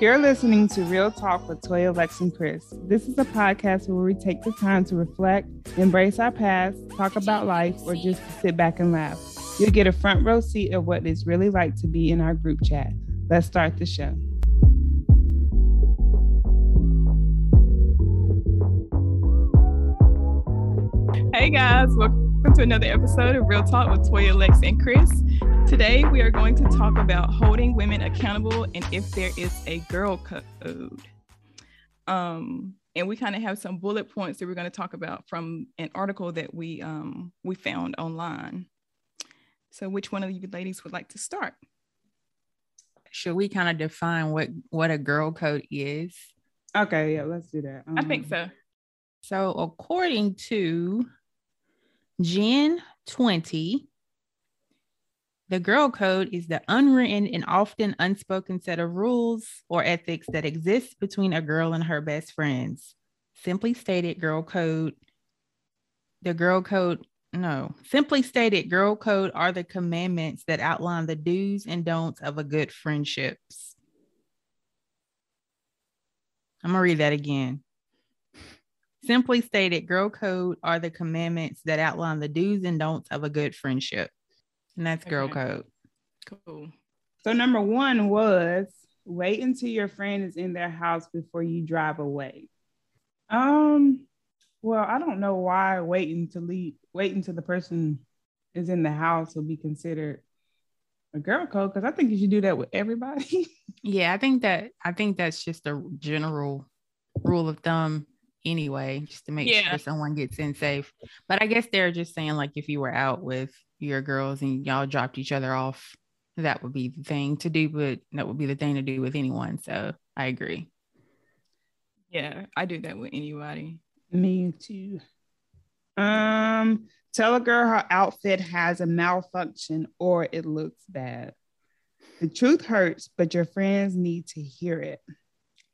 You're listening to Real Talk with Toya, Lex, and Chris. This is a podcast where we take the time to reflect, embrace our past, talk about life, or just sit back and laugh. You'll get a front row seat of what it's really like to be in our group chat. Let's start the show. Hey guys, welcome to another episode of Real Talk with Toya, Lex, and Chris. Today we are going to talk about holding women accountable and if there is a girl code. Um, and we kind of have some bullet points that we're going to talk about from an article that we um, we found online. So, which one of you ladies would like to start? Should we kind of define what what a girl code is? Okay, yeah, let's do that. Um, I think so. So, according to Gen 20, the girl code is the unwritten and often unspoken set of rules or ethics that exist between a girl and her best friends. Simply stated, girl code, the girl code, no, simply stated, girl code are the commandments that outline the do's and don'ts of a good friendships. I'm going to read that again. Simply stated, girl code are the commandments that outline the do's and don'ts of a good friendship. And that's girl code. Cool. So number one was wait until your friend is in their house before you drive away. Um, well, I don't know why waiting to leave, waiting until the person is in the house will be considered a girl code because I think you should do that with everybody. yeah, I think that I think that's just a general rule of thumb anyway, just to make yeah. sure someone gets in safe. But I guess they're just saying like if you were out with your girls and y'all dropped each other off, that would be the thing to do, but that would be the thing to do with anyone. So I agree. Yeah, I do that with anybody. Me too. Um, tell a girl her outfit has a malfunction or it looks bad. The truth hurts, but your friends need to hear it.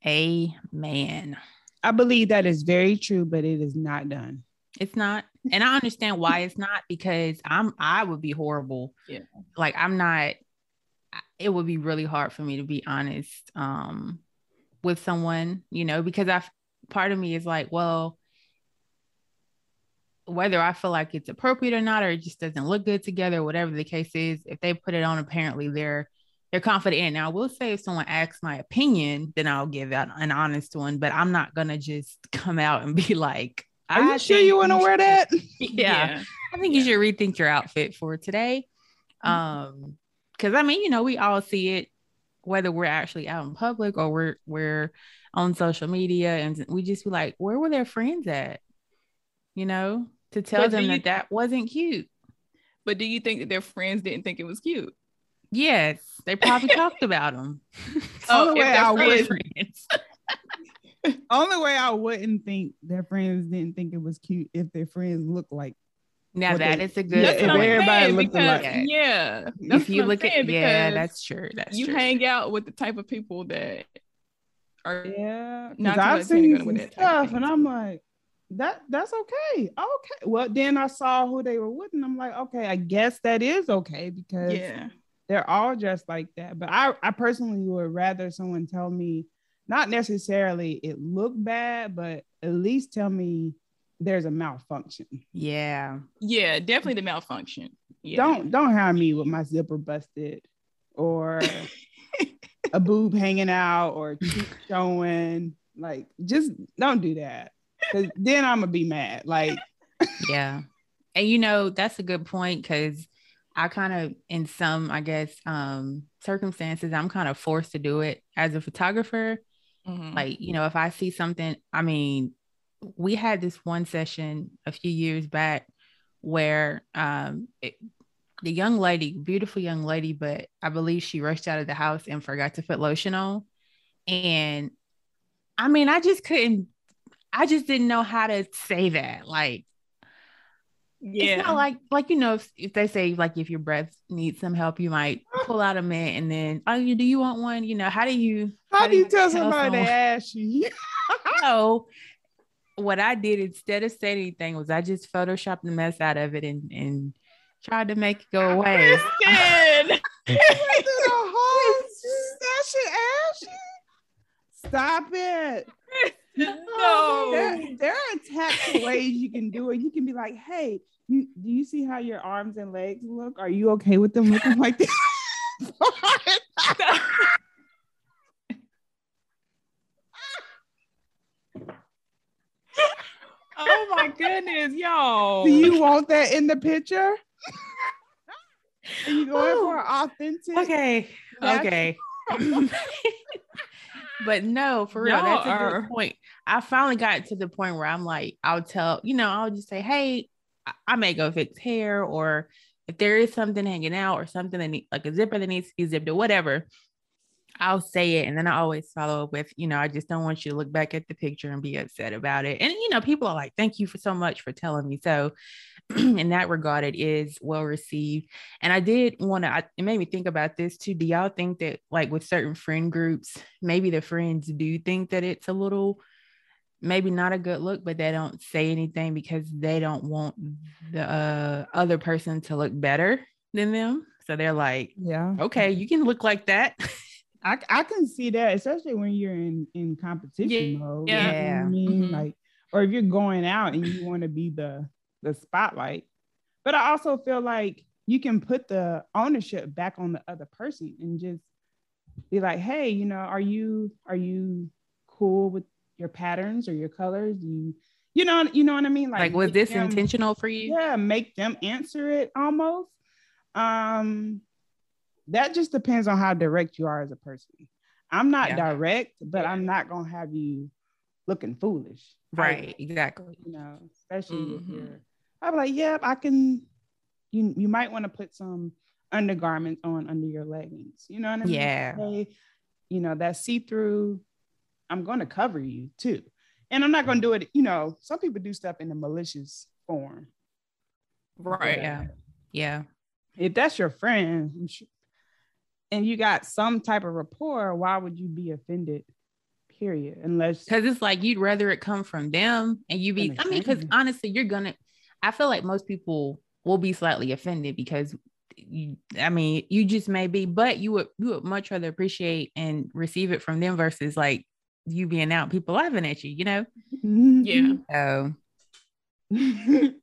Amen. I believe that is very true, but it is not done. It's not. And I understand why it's not because I'm I would be horrible. Yeah. Like I'm not it would be really hard for me to be honest um with someone, you know, because I part of me is like, well, whether I feel like it's appropriate or not, or it just doesn't look good together, whatever the case is, if they put it on, apparently they're they're confident in. Now, I will say if someone asks my opinion, then I'll give out an honest one, but I'm not gonna just come out and be like, are you sure you want to wear that? yeah. yeah. I think yeah. you should rethink your outfit for today. Mm-hmm. Um, because I mean, you know, we all see it, whether we're actually out in public or we're we're on social media, and we just be like, where were their friends at? You know, to tell but them that th- that wasn't cute. But do you think that their friends didn't think it was cute? Yes, they probably talked about them. oh, if would. Friends. Only way I wouldn't think their friends didn't think it was cute if their friends look like. Now that they, is a good. Yeah, if everybody looked because, alike. Yeah, if you look at yeah, that's true. That's you true. hang out with the type of people that are yeah. Because I've seen some stuff, and I'm like, that that's okay. Okay. Well, then I saw who they were with, and I'm like, okay, I guess that is okay because yeah, they're all dressed like that. But I, I personally would rather someone tell me not necessarily it looked bad, but at least tell me there's a malfunction. Yeah. Yeah, definitely the malfunction. Yeah. Don't don't have me with my zipper busted or a boob hanging out or showing. Like, just don't do that. Cause then I'm gonna be mad. Like, yeah. And you know, that's a good point because I kind of, in some, I guess, um, circumstances, I'm kind of forced to do it as a photographer. Mm-hmm. Like, you know, if I see something, I mean, we had this one session a few years back where um, it, the young lady, beautiful young lady, but I believe she rushed out of the house and forgot to put lotion on. And I mean, I just couldn't, I just didn't know how to say that. Like, yeah. It's not like like you know if, if they say like if your breath needs some help, you might pull out a mint and then oh you do you want one? You know how do you how, how do you, tell, tell somebody someone? to ask you? so what I did instead of saying anything was I just photoshopped the mess out of it and and tried to make it go away. Kristen. Stop it. Oh no. There, there are tactful ways you can do it. You can be like, hey, you, do you see how your arms and legs look? Are you okay with them looking like this? oh my goodness, y'all. Do you want that in the picture? Are you going for authentic? Okay. Okay. but no, for real, Y'all that's a good point. I finally got to the point where I'm like, I'll tell, you know, I'll just say, hey, I, I may go fix hair, or if there is something hanging out or something that need, like a zipper that needs to be zipped or whatever, I'll say it. And then I always follow up with, you know, I just don't want you to look back at the picture and be upset about it. And, you know, people are like, thank you for so much for telling me. So, in that regard, it is well received. And I did want to, it made me think about this too. Do y'all think that, like, with certain friend groups, maybe the friends do think that it's a little, maybe not a good look, but they don't say anything because they don't want the uh, other person to look better than them. So they're like, yeah, okay, you can look like that. I, I can see that, especially when you're in in competition yeah. mode. Yeah, you know I mean, mm-hmm. like, or if you're going out and you want to be the the spotlight. But I also feel like you can put the ownership back on the other person and just be like, hey, you know, are you are you cool with your patterns or your colors? Do you you know, you know what I mean? Like, like was this them, intentional for you? Yeah, make them answer it almost. Um, that just depends on how direct you are as a person. I'm not yeah. direct, but yeah. I'm not gonna have you looking foolish. Right, exactly. You know, especially mm-hmm. if you're I'm like, yep, yeah, I can. You you might want to put some undergarments on under your leggings. You know what I mean? Yeah. Hey, you know that see through. I'm going to cover you too, and I'm not going to do it. You know, some people do stuff in a malicious form. Right. Yeah. Yeah. If that's your friend, and you got some type of rapport, why would you be offended? Period. Unless because it's like you'd rather it come from them and you be. I mean, because honestly, you're gonna. I feel like most people will be slightly offended because you, I mean, you just may be, but you would you would much rather appreciate and receive it from them versus like you being out, people laughing at you, you know? Yeah. So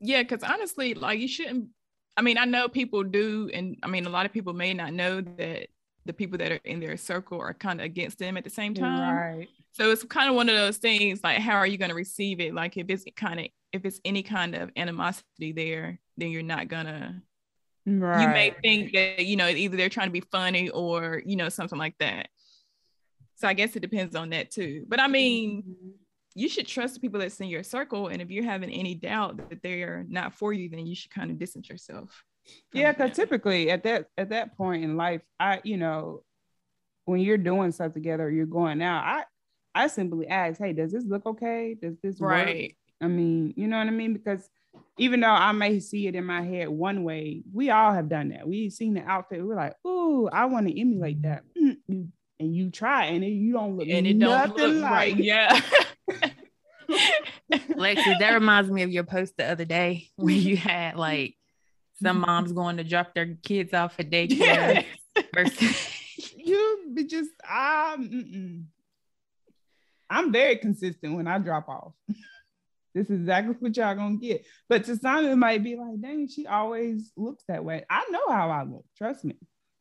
yeah, because honestly, like you shouldn't I mean, I know people do, and I mean, a lot of people may not know that the people that are in their circle are kind of against them at the same time. Right. So it's kind of one of those things like, how are you going to receive it? Like, if it's kind of, if it's any kind of animosity there, then you're not gonna. Right. You may think that you know either they're trying to be funny or you know something like that. So I guess it depends on that too. But I mean, mm-hmm you should trust the people that's in your circle. And if you're having any doubt that they are not for you, then you should kind of distance yourself. Yeah, because typically at that at that point in life, I you know, when you're doing stuff together, you're going out. I I simply ask, hey, does this look okay? Does this right? Work? I mean, you know what I mean? Because even though I may see it in my head one way, we all have done that. We've seen the outfit, we're like, ooh, I want to emulate that. Mm-hmm. And you try and it, you don't look and it don't look like. right. Yeah. Lexi, that reminds me of your post the other day where you had like some moms going to drop their kids off at daycare. Versus- you be just um, I'm very consistent when I drop off. this is exactly what y'all gonna get. But to some, it might be like, dang, she always looks that way. I know how I look. Trust me,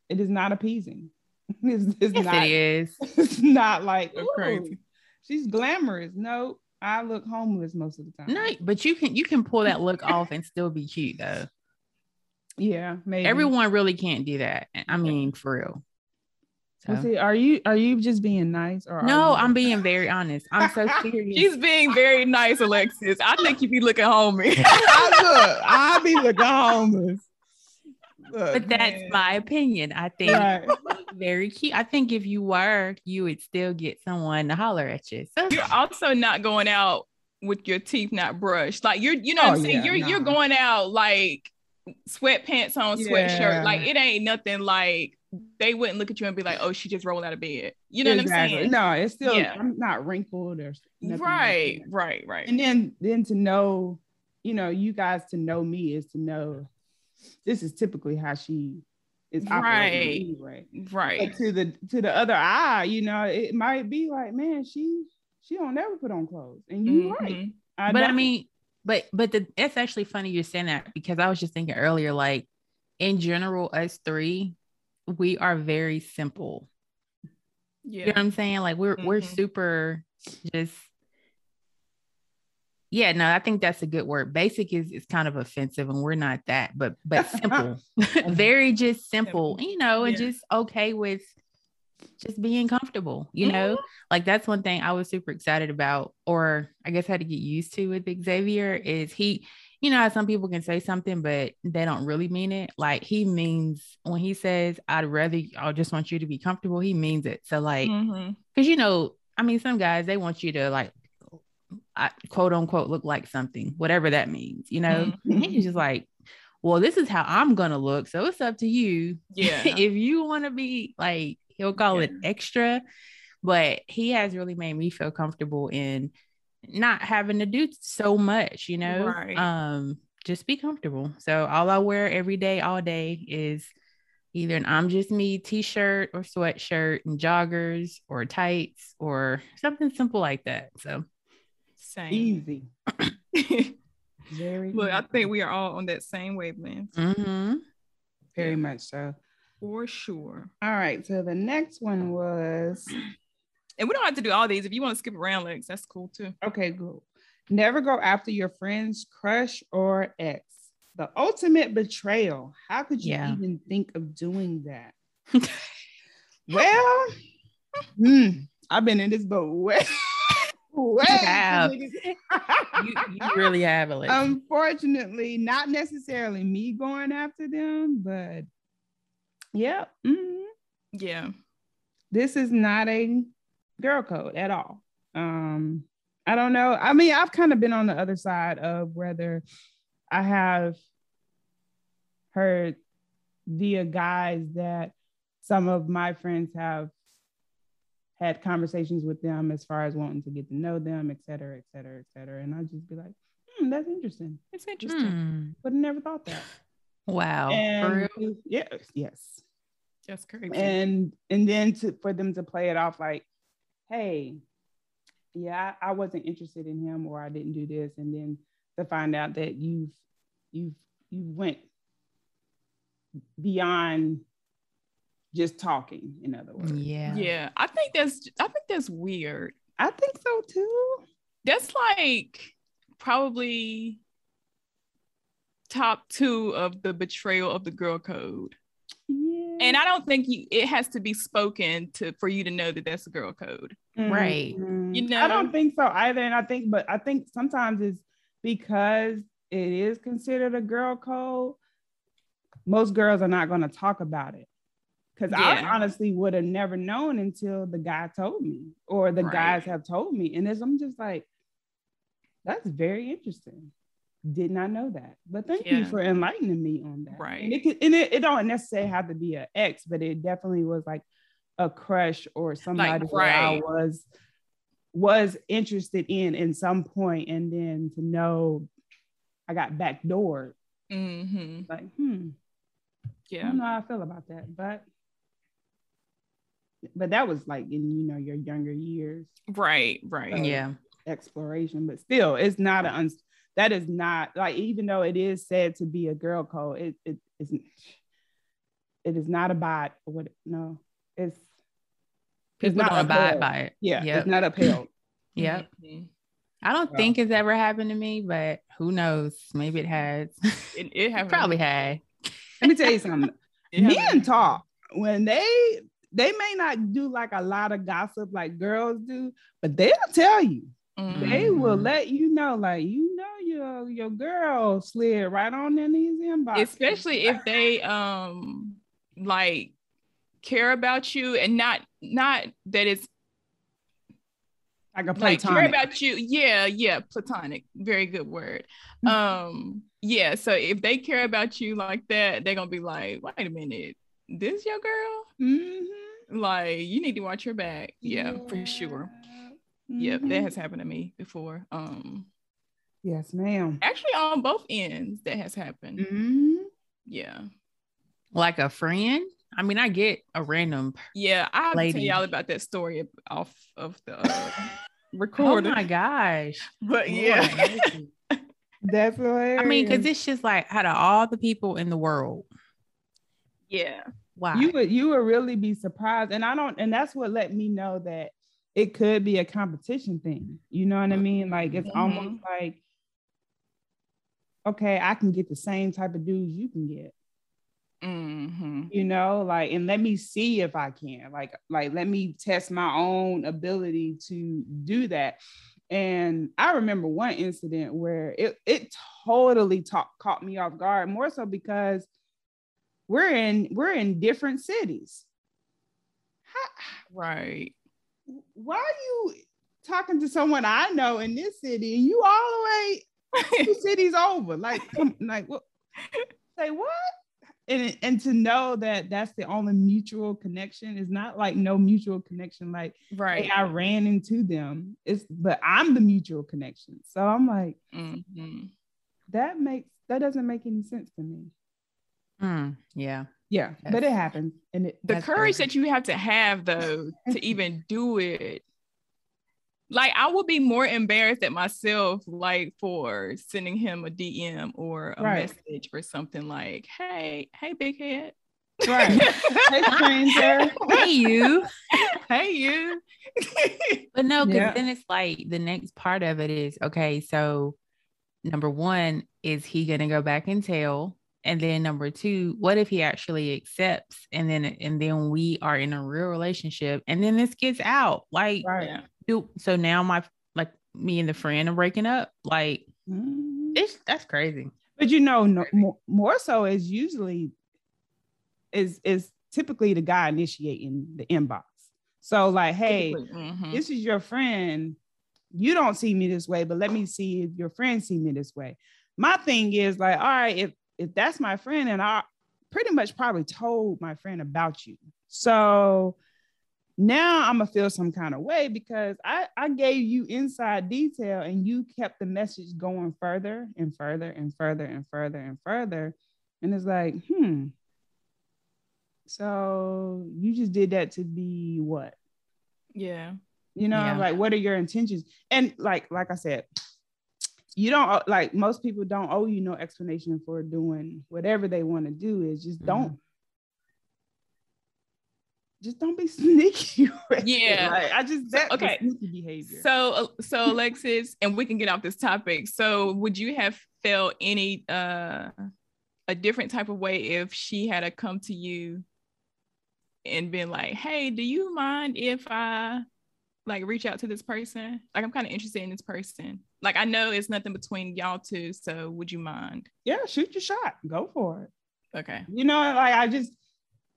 it is not appeasing. it's, it's yes, not, it is. It's not like crazy. She's glamorous. No, I look homeless most of the time. No, but you can you can pull that look off and still be cute though. Yeah, maybe everyone really can't do that. I mean, for real. So. See, are you are you just being nice or no? I'm being very honest. I'm so serious. She's being very nice, Alexis. I think you'd be looking homeless. I look, I be looking homeless. Look, but that's man. my opinion. I think right. very cute. I think if you were, you would still get someone to holler at you. So you're also not going out with your teeth not brushed. Like you're, you know, oh, what I'm oh, saying yeah, you're you're going out like sweatpants on, sweatshirt. Yeah. Like it ain't nothing like they wouldn't look at you and be like, "Oh, she just rolled out of bed." You know exactly. what I'm saying? No, it's still yeah. I'm not wrinkled or right, like right, right. And then then to know, you know, you guys to know me is to know this is typically how she is operating right. anyway. Right. But to the to the other eye, you know, it might be like, man, she she don't never put on clothes, and you mm-hmm. right. I but I mean, but but the, it's actually funny you're saying that because I was just thinking earlier, like in general, us three, we are very simple. Yeah. You know what I'm saying? Like we're mm-hmm. we're super just yeah, no, I think that's a good word. Basic is is kind of offensive, and we're not that, but but simple, very just simple, you know, and yeah. just okay with just being comfortable, you mm-hmm. know. Like that's one thing I was super excited about, or I guess had to get used to with Xavier is he, you know, some people can say something but they don't really mean it. Like he means when he says, "I'd rather I just want you to be comfortable," he means it. So like, because mm-hmm. you know, I mean, some guys they want you to like I, quote unquote look like something, whatever that means, you know? Mm-hmm. He's just like, well, this is how I'm gonna look. So it's up to you. Yeah. if you want to be like, he'll call yeah. it extra, but he has really made me feel comfortable in not having to do so much, you know? Right. Um, just be comfortable. So all I wear every day, all day is either an I'm just me t-shirt or sweatshirt and joggers or tights or something simple like that. So same. Easy. Very Look, easy. I think we are all on that same wavelength. Mm-hmm. Very yeah. much so. For sure. All right. So the next one was. And we don't have to do all these. If you want to skip around, Lex, that's cool too. Okay, cool. Never go after your friend's crush or ex. The ultimate betrayal. How could you yeah. even think of doing that? well, hmm, I've been in this boat way you have. you, you really have it. Unfortunately, not necessarily me going after them, but yeah. Mm-hmm. Yeah. This is not a girl code at all. Um, I don't know. I mean, I've kind of been on the other side of whether I have heard via guys that some of my friends have had conversations with them as far as wanting to get to know them, et cetera, et cetera, et cetera. And I'd just be like, hmm, that's interesting. It's interesting. Hmm. But I never thought that. Wow. And yes, yes. That's crazy. And and then to for them to play it off like, hey, yeah, I, I wasn't interested in him or I didn't do this. And then to find out that you've you've you went beyond just talking in other words yeah yeah i think that's i think that's weird i think so too that's like probably top two of the betrayal of the girl code yeah. And i don't think you it has to be spoken to for you to know that that's a girl code mm-hmm. right you know i don't think so either and i think but i think sometimes it's because it is considered a girl code most girls are not going to talk about it because yeah. I honestly would have never known until the guy told me, or the right. guys have told me. And I'm just like, that's very interesting. Did not know that. But thank yeah. you for enlightening me on that. Right. And it could, and it, it don't necessarily have to be an ex, but it definitely was like a crush or somebody like, right. I was was interested in in some point, and then to know I got backdoored. Mm-hmm. Like, hmm. Yeah. I don't know how I feel about that, but but that was like in you know your younger years right right yeah exploration but still it's not an uns- that is not like even though it is said to be a girl code it, it isn't it is not about what no it's it's not abide by it yeah yep. it's not upheld yeah mm-hmm. I don't think it's ever happened to me, but who knows? Maybe it has. It, it probably had. Let me tell you something. Men talk when they they may not do like a lot of gossip like girls do, but they'll tell you. Mm-hmm. They will let you know, like you know, your your girl slid right on in these inbox. Especially if they um like care about you and not not that it's like a platonic. Like care about you. Yeah, yeah, platonic. Very good word. Mm-hmm. Um, yeah. So if they care about you like that, they're gonna be like, wait a minute, this your girl? Mm-hmm. Like you need to watch your back. Yeah, yeah. for sure. Mm-hmm. Yep, that has happened to me before. Um Yes, ma'am. Actually, on both ends, that has happened. Mm-hmm. Yeah. Like a friend? I mean, I get a random. Yeah, I have lady. tell y'all about that story off of the uh, recording. Oh my gosh! But yeah, that's hilarious. I mean, because it's just like out of all the people in the world. Yeah. Wow. You would you would really be surprised, and I don't, and that's what let me know that it could be a competition thing. You know what I mean? Like it's mm-hmm. almost like, okay, I can get the same type of dudes you can get. Mm-hmm. You know, like, and let me see if I can. Like, like let me test my own ability to do that. And I remember one incident where it it totally talk, caught me off guard, more so because we're in we're in different cities. How, right. Why are you talking to someone I know in this city and you all the way two cities over? Like, like what? Say what? and and to know that that's the only mutual connection is not like no mutual connection like right hey, i ran into them it's but i'm the mutual connection so i'm like mm-hmm. that makes that doesn't make any sense to me mm, yeah yeah yes. but it happens and it, the courage crazy. that you have to have though to even do it like I would be more embarrassed at myself, like for sending him a DM or a right. message or something like, "Hey, hey, big head." Right. hey, stranger. hey, you. hey, you. but no, because yeah. then it's like the next part of it is okay. So, number one, is he gonna go back and tell? And then number two, what if he actually accepts and then and then we are in a real relationship and then this gets out? Like right do so now my like me and the friend are breaking up. Like mm-hmm. it's that's crazy. But you know, no, more, more so is usually is is typically the guy initiating the inbox. So like, hey, mm-hmm. this is your friend. You don't see me this way, but let me see if your friend see me this way. My thing is like, all right, if if that's my friend, and I pretty much probably told my friend about you. So now I'm gonna feel some kind of way because I, I gave you inside detail and you kept the message going further and further and further and further and further. And it's like, hmm. So you just did that to be what? Yeah. You know, yeah. like what are your intentions? And like, like I said, you don't like most people don't owe you no explanation for doing whatever they want to do is just mm-hmm. don't just don't be sneaky. yeah, like, I just that so, okay sneaky behavior. So uh, so Alexis, and we can get off this topic. So would you have felt any uh a different type of way if she had to come to you and been like, "Hey, do you mind if I like reach out to this person? Like, I'm kind of interested in this person. Like, I know it's nothing between y'all two, so would you mind? Yeah, shoot your shot. Go for it. Okay. You know, like I just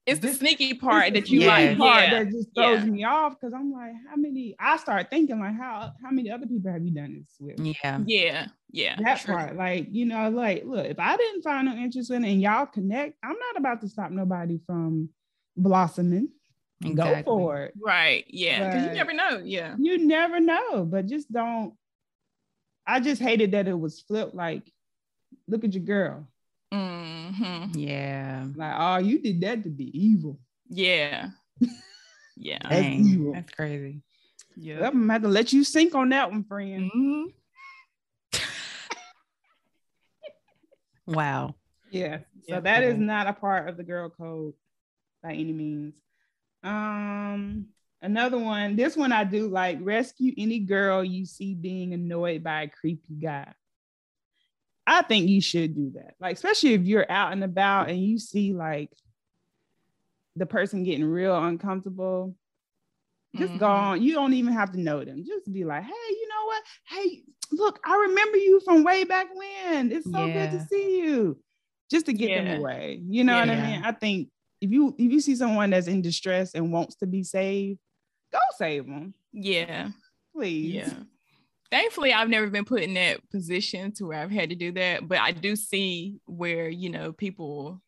it's the sneaky part that you like part yeah. that just throws yeah. me off because I'm like, how many? I start thinking like, how how many other people have you done this with? Yeah, yeah, yeah. That sure. part, like you know, like look, if I didn't find no interest in it and y'all connect, I'm not about to stop nobody from blossoming. Exactly. Go for it. Right. Yeah. Because you never know. Yeah. You never know, but just don't. I just hated that it was flipped. Like, look at your girl. Mm-hmm. Yeah. Like, oh, you did that to be evil. Yeah. Yeah. That's Dang, evil. That's crazy. Yeah. I'm gonna have to let you sink on that one, friend. Mm-hmm. wow. Yeah. So yeah, that is not a part of the girl code by any means. Um, another one. This one I do like rescue any girl you see being annoyed by a creepy guy. I think you should do that. Like, especially if you're out and about and you see like the person getting real uncomfortable. Just mm-hmm. go on. You don't even have to know them. Just be like, hey, you know what? Hey, look, I remember you from way back when. It's so yeah. good to see you. Just to get yeah. them away. You know yeah. what I mean? I think if you if you see someone that's in distress and wants to be saved, go save them. Yeah. Please. Yeah thankfully I've never been put in that position to where I've had to do that. But I do see where, you know, people,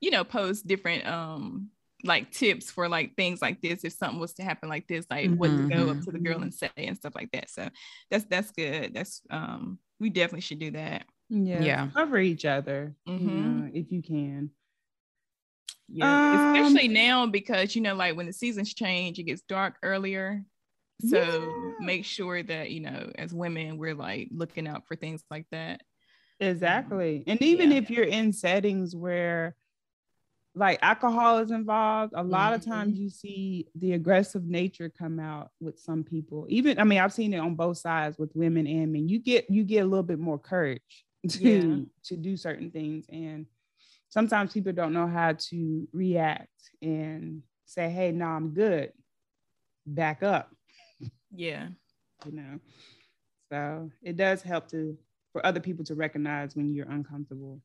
you know, post different um like tips for like things like this if something was to happen like this like mm-hmm. what to go up to the girl mm-hmm. and say and stuff like that so that's that's good that's um we definitely should do that yeah yeah cover each other mm-hmm. you know, if you can Yeah, um, especially now because you know, like when the seasons change, it gets dark earlier. So yeah. make sure that you know, as women, we're like looking out for things like that. Exactly, um, and even yeah. if you're in settings where like alcohol is involved a lot mm-hmm. of times you see the aggressive nature come out with some people even i mean i've seen it on both sides with women and men you get you get a little bit more courage to yeah. to do certain things and sometimes people don't know how to react and say hey no i'm good back up yeah you know so it does help to for other people to recognize when you're uncomfortable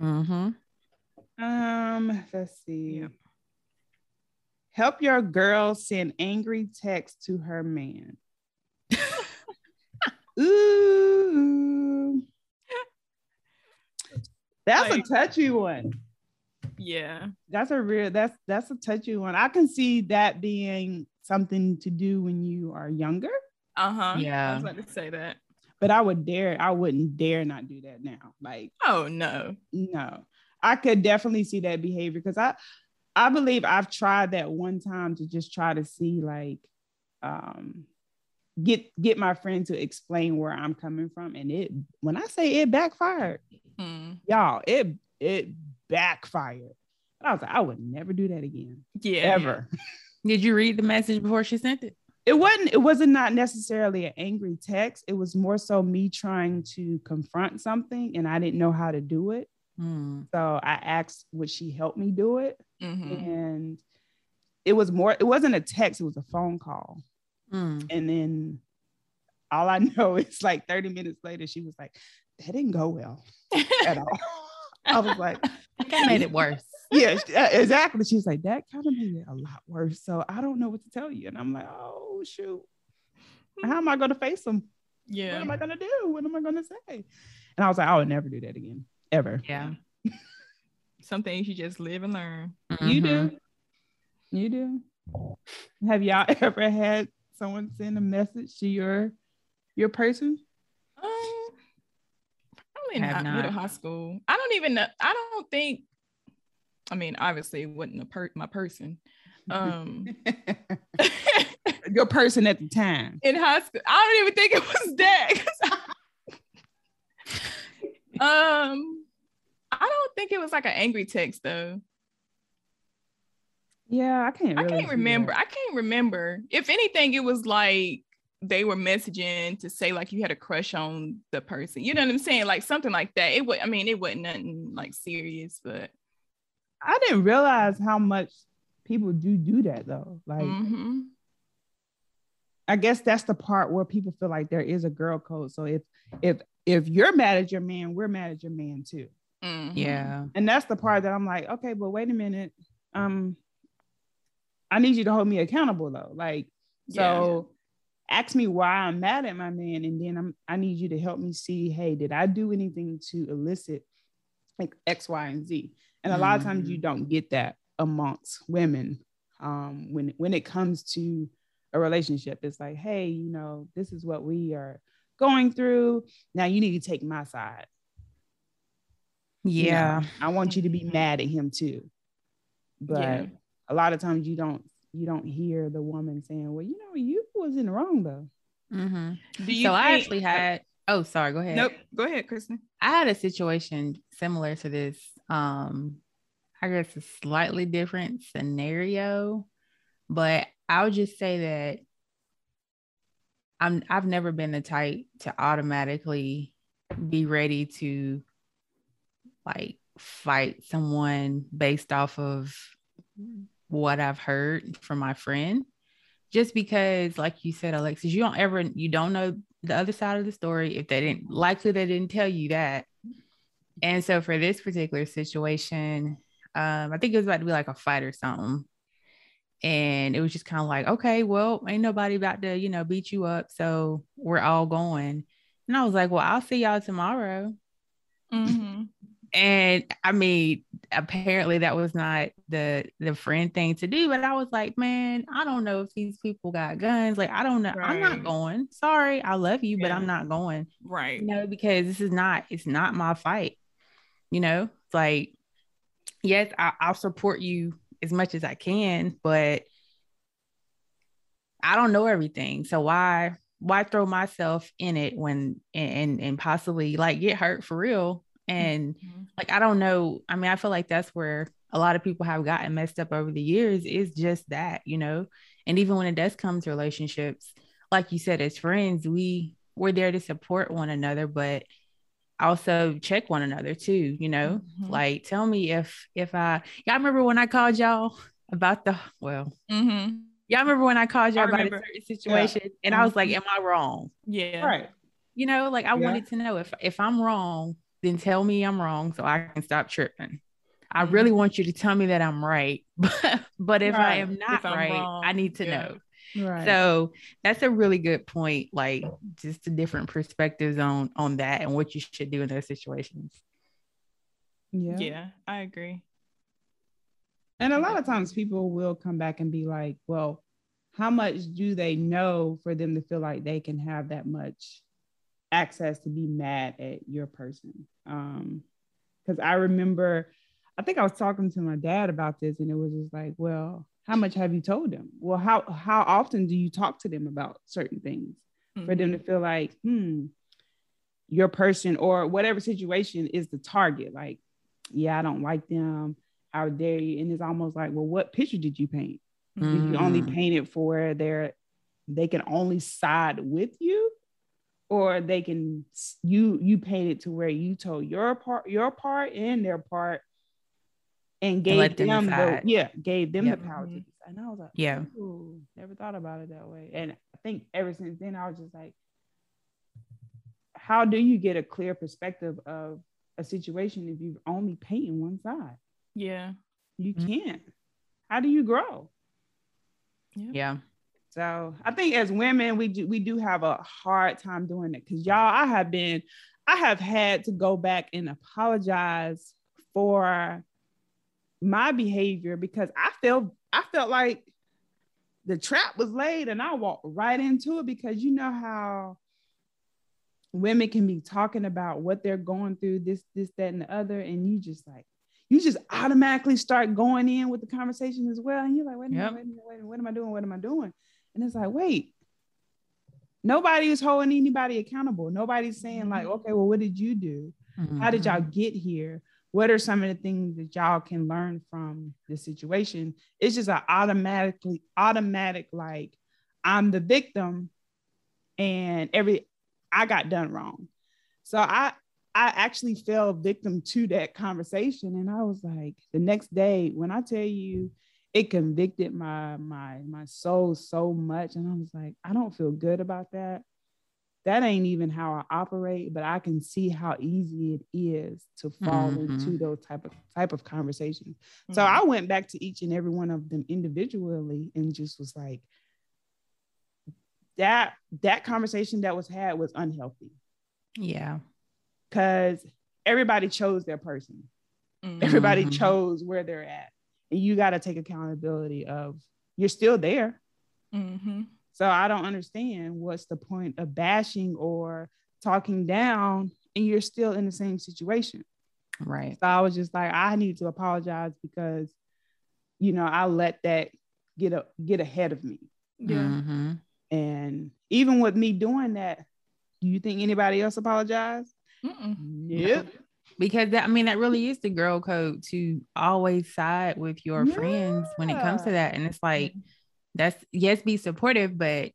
mm-hmm um, let's see. Yep. Help your girl send angry text to her man. Ooh. That's like, a touchy one. Yeah. That's a real that's that's a touchy one. I can see that being something to do when you are younger. Uh-huh. Yeah. I was about to say that. But I would dare, I wouldn't dare not do that now. Like, oh no. No. I could definitely see that behavior because I I believe I've tried that one time to just try to see like um get get my friend to explain where I'm coming from and it when I say it backfired mm. y'all it it backfired I was like I would never do that again yeah ever did you read the message before she sent it it wasn't it wasn't not necessarily an angry text it was more so me trying to confront something and I didn't know how to do it Mm. So I asked, would she help me do it? Mm-hmm. And it was more, it wasn't a text, it was a phone call. Mm. And then all I know is like 30 minutes later, she was like, that didn't go well at all. I was like, that kind of made it worse. Yeah, exactly. She was like, that kind of made it a lot worse. So I don't know what to tell you. And I'm like, oh, shoot. How am I going to face them? Yeah. What am I going to do? What am I going to say? And I was like, I would never do that again ever. Yeah. Some things you just live and learn. Mm-hmm. You do. Mm-hmm. You do. Have y'all ever had someone send a message to your your person? Um, probably not, not middle high school. I don't even know. I don't think. I mean, obviously, it wasn't a per- my person. Um, your person at the time in high school. I don't even think it was that. um, I don't think it was like an angry text though. Yeah, I can't. Really I can't remember. That. I can't remember. If anything, it was like they were messaging to say like you had a crush on the person. You know what I'm saying? Like something like that. It would. I mean, it wasn't nothing like serious, but I didn't realize how much people do do that though. Like, mm-hmm. I guess that's the part where people feel like there is a girl code. So if if if you're mad at your man, we're mad at your man too. Mm-hmm. Yeah. And that's the part that I'm like, okay, but wait a minute. Um, I need you to hold me accountable though. Like, so yeah. ask me why I'm mad at my man, and then I'm I need you to help me see, hey, did I do anything to elicit like X, Y, and Z? And a mm-hmm. lot of times you mm-hmm. don't get that amongst women. Um, when when it comes to a relationship, it's like, hey, you know, this is what we are going through. Now you need to take my side. Yeah. You know, I want you to be mad at him too. But yeah. A lot of times you don't you don't hear the woman saying, Well, you know, you was in the wrong though. Mm-hmm. so think- I actually had oh sorry, go ahead. Nope, go ahead, Kristen. I had a situation similar to this. Um, I guess a slightly different scenario, but I'll just say that I'm I've never been the type to automatically be ready to like fight someone based off of what I've heard from my friend. Just because, like you said, Alexis, you don't ever you don't know the other side of the story. If they didn't likely they didn't tell you that. And so for this particular situation, um, I think it was about to be like a fight or something. And it was just kind of like, okay, well, ain't nobody about to, you know, beat you up. So we're all going. And I was like, well, I'll see y'all tomorrow. Mm-hmm. And I mean, apparently that was not the the friend thing to do, but I was like, man, I don't know if these people got guns. Like, I don't know. Right. I'm not going. Sorry, I love you, yeah. but I'm not going. Right. You know, because this is not, it's not my fight. You know, it's like yes, I, I'll support you as much as I can, but I don't know everything. So why why throw myself in it when and and possibly like get hurt for real? And mm-hmm. like I don't know. I mean, I feel like that's where a lot of people have gotten messed up over the years is just that, you know. And even when it does come to relationships, like you said, as friends, we we're there to support one another, but also check one another too, you know. Mm-hmm. Like tell me if if I y'all remember when I called y'all about the well mm-hmm. y'all remember when I called y'all I about remember. a certain situation yeah. and I was like, mm-hmm. Am I wrong? Yeah. Right. You know, like I yeah. wanted to know if if I'm wrong, then tell me I'm wrong so I can stop tripping. I mm-hmm. really want you to tell me that I'm right. But but if right. I am not right, wrong, I need to yeah. know. Right. So that's a really good point. Like just the different perspectives on on that and what you should do in those situations. Yeah. Yeah, I agree. And a lot of times people will come back and be like, well, how much do they know for them to feel like they can have that much access to be mad at your person? Um, because I remember I think I was talking to my dad about this, and it was just like, well, how much have you told them? Well, how how often do you talk to them about certain things mm-hmm. for them to mm-hmm. feel like, hmm, your person or whatever situation is the target? Like, yeah, I don't like them. How dare you? And it's almost like, well, what picture did you paint? Mm-hmm. Did you only mm. paint it for their they can only side with you? Or they can you you paint it to where you told your part your part and their part and gave and them, them the, yeah gave them yep. the power to decide. And I was like, yeah, never thought about it that way. And I think ever since then, I was just like, how do you get a clear perspective of a situation if you've only painting one side? Yeah, you mm-hmm. can't. How do you grow? Yeah. yeah. So I think as women, we do we do have a hard time doing it because y'all, I have been, I have had to go back and apologize for my behavior because I felt I felt like the trap was laid and I walked right into it because you know how women can be talking about what they're going through, this, this, that, and the other, and you just like you just automatically start going in with the conversation as well. And you're like, wait a minute, yep. wait a minute, wait a minute, what am I doing? What am I doing? And it's like, wait, nobody is holding anybody accountable. Nobody's saying, like, mm-hmm. okay, well, what did you do? Mm-hmm. How did y'all mm-hmm. get here? what are some of the things that y'all can learn from the situation it's just an automatically automatic like i'm the victim and every i got done wrong so i i actually fell victim to that conversation and i was like the next day when i tell you it convicted my my my soul so much and i was like i don't feel good about that that ain't even how I operate, but I can see how easy it is to fall mm-hmm. into those type of type of conversations. Mm-hmm. So I went back to each and every one of them individually and just was like, that that conversation that was had was unhealthy. Yeah. Cause everybody chose their person. Mm-hmm. Everybody chose where they're at. And you got to take accountability of you're still there. Mm-hmm. So I don't understand what's the point of bashing or talking down and you're still in the same situation. Right. So I was just like, I need to apologize because, you know, I let that get a, get ahead of me. Yeah. Mm-hmm. And even with me doing that, do you think anybody else apologized? Yep. Because that, I mean, that really is the girl code to always side with your yeah. friends when it comes to that. And it's like, that's yes, be supportive, but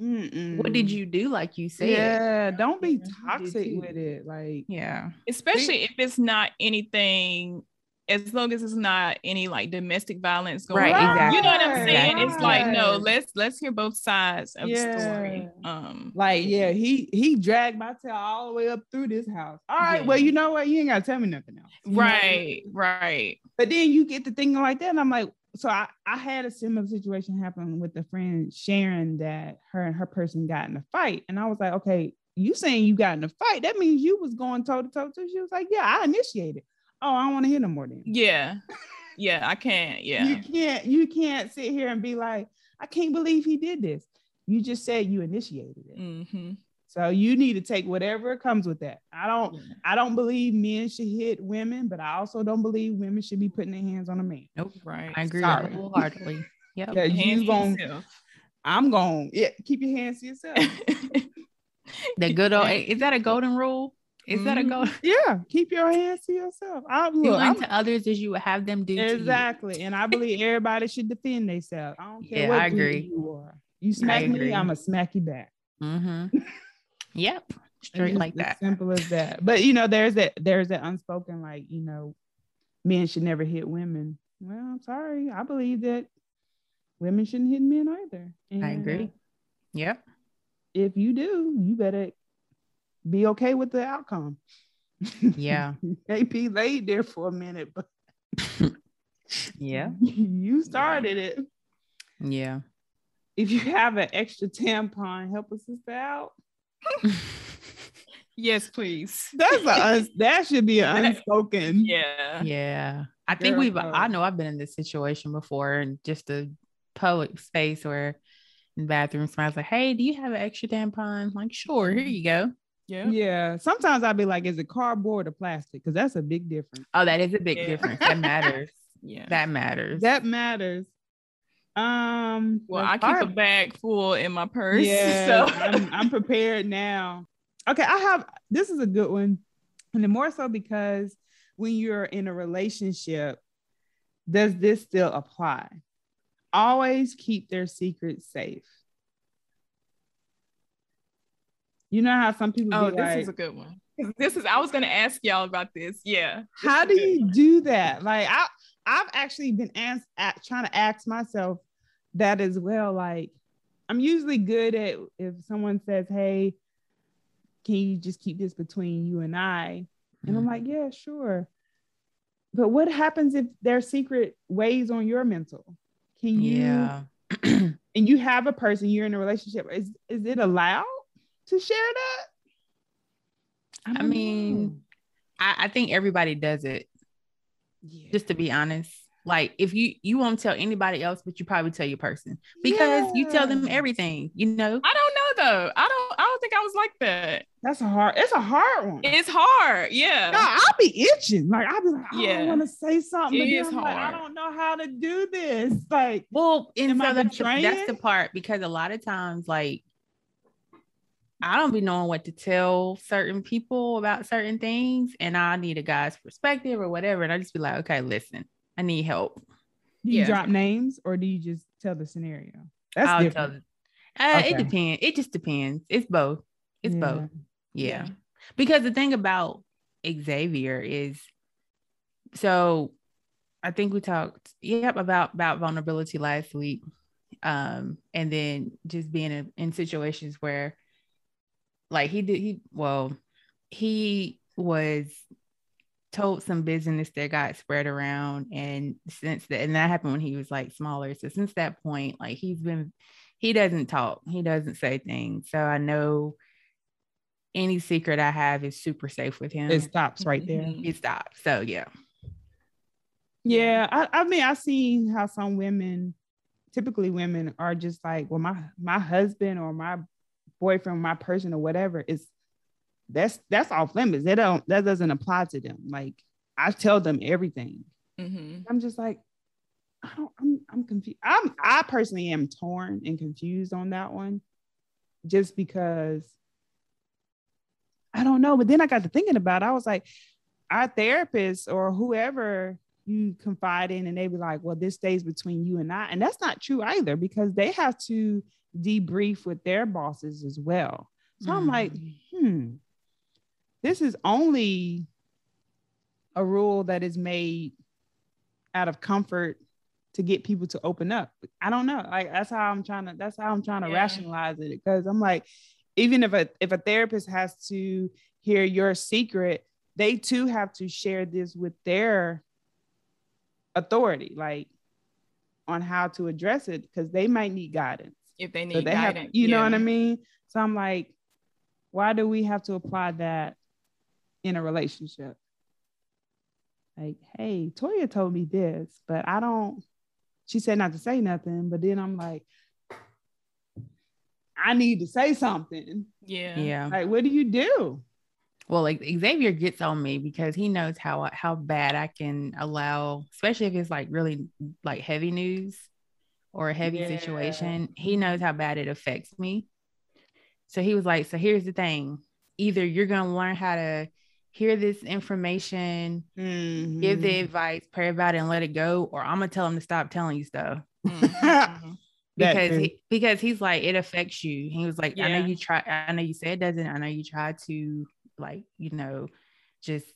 Mm-mm. what did you do? Like you said, yeah, don't be toxic with it. Like, yeah, especially if it's not anything as long as it's not any like domestic violence going right, on. Exactly. You know what I'm saying? It's like, no, let's let's hear both sides of yeah. the story. Um like, yeah, he he dragged my tail all the way up through this house. All right, yeah. well, you know what? You ain't gotta tell me nothing else. right, right. But then you get the thinking like that, and I'm like, so I, I had a similar situation happen with a friend sharing that her and her person got in a fight. And I was like, okay, you saying you got in a fight, that means you was going toe to toe too. She was like, Yeah, I initiated. Oh, I don't want to hear no more then. Yeah. Yeah, I can't. Yeah. You can't, you can't sit here and be like, I can't believe he did this. You just said you initiated it. Mm-hmm. So you need to take whatever comes with that. I don't yeah. I don't believe men should hit women, but I also don't believe women should be putting their hands on a man. Nope. Right. I agree Sorry. wholeheartedly. Yep. Yeah, you going I'm going yeah, keep your hands to yourself. the good old is that a golden rule? Is mm-hmm. that a mm-hmm. goal? Yeah, keep your hands to yourself. I look, do unto others as you would have them do exactly. And I believe everybody should defend themselves. I don't care yeah, what I agree. you are. You smack me, I'm gonna smack you back. Mm-hmm. yep, straight like that. Simple as that. But you know, there's that there's that unspoken like you know, men should never hit women. Well, I'm sorry. I believe that women shouldn't hit men either. And I agree. Yep. If you do, you better be okay with the outcome. Yeah. Maybe laid there for a minute, but yeah, you started it. Yeah. If you have an extra tampon, help a sister out. yes, please. That's a that should be an unspoken. Yeah. Yeah. I think we've I know I've been in this situation before in just a public space where in bathrooms, I was like, hey, do you have an extra tampon? I'm like, sure, here you go. Yeah. Yeah. Sometimes I'd be like, is it cardboard or plastic? Because that's a big difference. Oh, that is a big yeah. difference. That matters. yeah. That matters. That matters. Um well, I keep a bag full in my purse. Yeah, so I'm, I'm prepared now. Okay, I have this is a good one. And the more so because when you're in a relationship, does this still apply? Always keep their secrets safe. You know how some people. Oh, this like, is a good one. This is. I was gonna ask y'all about this. Yeah. How do you one. do that? Like I, I've actually been asked, at, trying to ask myself that as well. Like, I'm usually good at if someone says, "Hey, can you just keep this between you and I?" And I'm mm-hmm. like, "Yeah, sure." But what happens if their secret weighs on your mental? Can you? Yeah. and you have a person you're in a relationship. Is is it allowed? To share that? I, I mean, I, I, think everybody does it. Yeah. Just to be honest. Like if you you won't tell anybody else, but you probably tell your person because yeah. you tell them everything, you know. I don't know though. I don't I don't think I was like that. That's a hard, it's a hard one. It's hard, yeah. No, I'll be itching. Like I'll be like, I yeah. want to say something. It is hard. Like, I don't know how to do this. Like, well, and so that's the, that's the part because a lot of times, like I don't be knowing what to tell certain people about certain things, and I need a guy's perspective or whatever. And I just be like, okay, listen, I need help. Do you yeah. drop names or do you just tell the scenario? That's I'll different. Uh, okay. It depends. It just depends. It's both. It's yeah. both. Yeah. yeah. Because the thing about Xavier is so I think we talked, yep, about about vulnerability last week. Um, and then just being in, in situations where like he did he well he was told some business that got spread around and since that and that happened when he was like smaller. So since that point like he's been he doesn't talk. He doesn't say things. So i know any secret i have is super safe with him. It stops right mm-hmm. there. It stops. So yeah. Yeah I, I mean i see how some women typically women are just like well my my husband or my boyfriend, my person, or whatever, is that's that's off limits. They don't that doesn't apply to them. Like I tell them everything. Mm-hmm. I'm just like, I don't, I'm I'm confused. I'm I personally am torn and confused on that one, just because I don't know. But then I got to thinking about it. I was like, our therapist or whoever you confide in, and they be like, well, this stays between you and I. And that's not true either, because they have to debrief with their bosses as well. So mm. I'm like, mm. hmm, this is only a rule that is made out of comfort to get people to open up. I don't know. Like that's how I'm trying to that's how I'm trying to yeah. rationalize it because I'm like even if a if a therapist has to hear your secret, they too have to share this with their authority like on how to address it because they might need guidance if they need so they guidance. Have, you yeah. know what I mean? So I'm like, why do we have to apply that in a relationship? Like, hey, Toya told me this, but I don't. She said not to say nothing, but then I'm like, I need to say something. Yeah. Yeah. Like, what do you do? Well, like Xavier gets on me because he knows how how bad I can allow, especially if it's like really like heavy news or a heavy yeah. situation. He knows how bad it affects me. So he was like, "So here's the thing: either you're gonna learn how to hear this information, mm-hmm. give the mm-hmm. advice, pray about it, and let it go, or I'm gonna tell him to stop telling you stuff." Mm-hmm. because he, because he's like it affects you. He was like, yeah. I know you try. I know you say it doesn't. I know you try to like, you know, just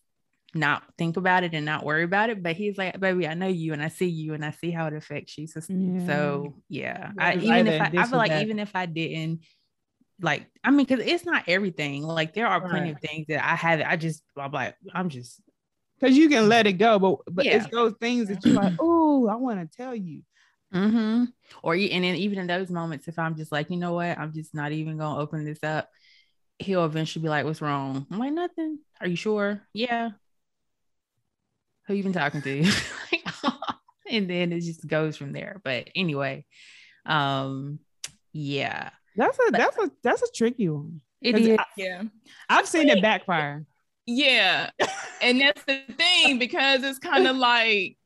not think about it and not worry about it. But he's like, baby, I know you and I see you and I see how it affects you. So yeah, so, yeah. I, even if I, I feel like that. even if I didn't like, I mean, because it's not everything. Like there are plenty right. of things that I have. I just I'm like, I'm just because you can let it go, but but yeah. it's those things that you're like, oh, I want to tell you. Mm-hmm. Or and then even in those moments, if I'm just like, you know what, I'm just not even gonna open this up he'll eventually be like, What's wrong? I'm like, Nothing. Are you sure? Yeah. Who you been talking to? and then it just goes from there. But anyway, um, yeah. That's a but, that's a that's a tricky one. It is. I, yeah. I've seen it backfire. Yeah. and that's the thing because it's kind of like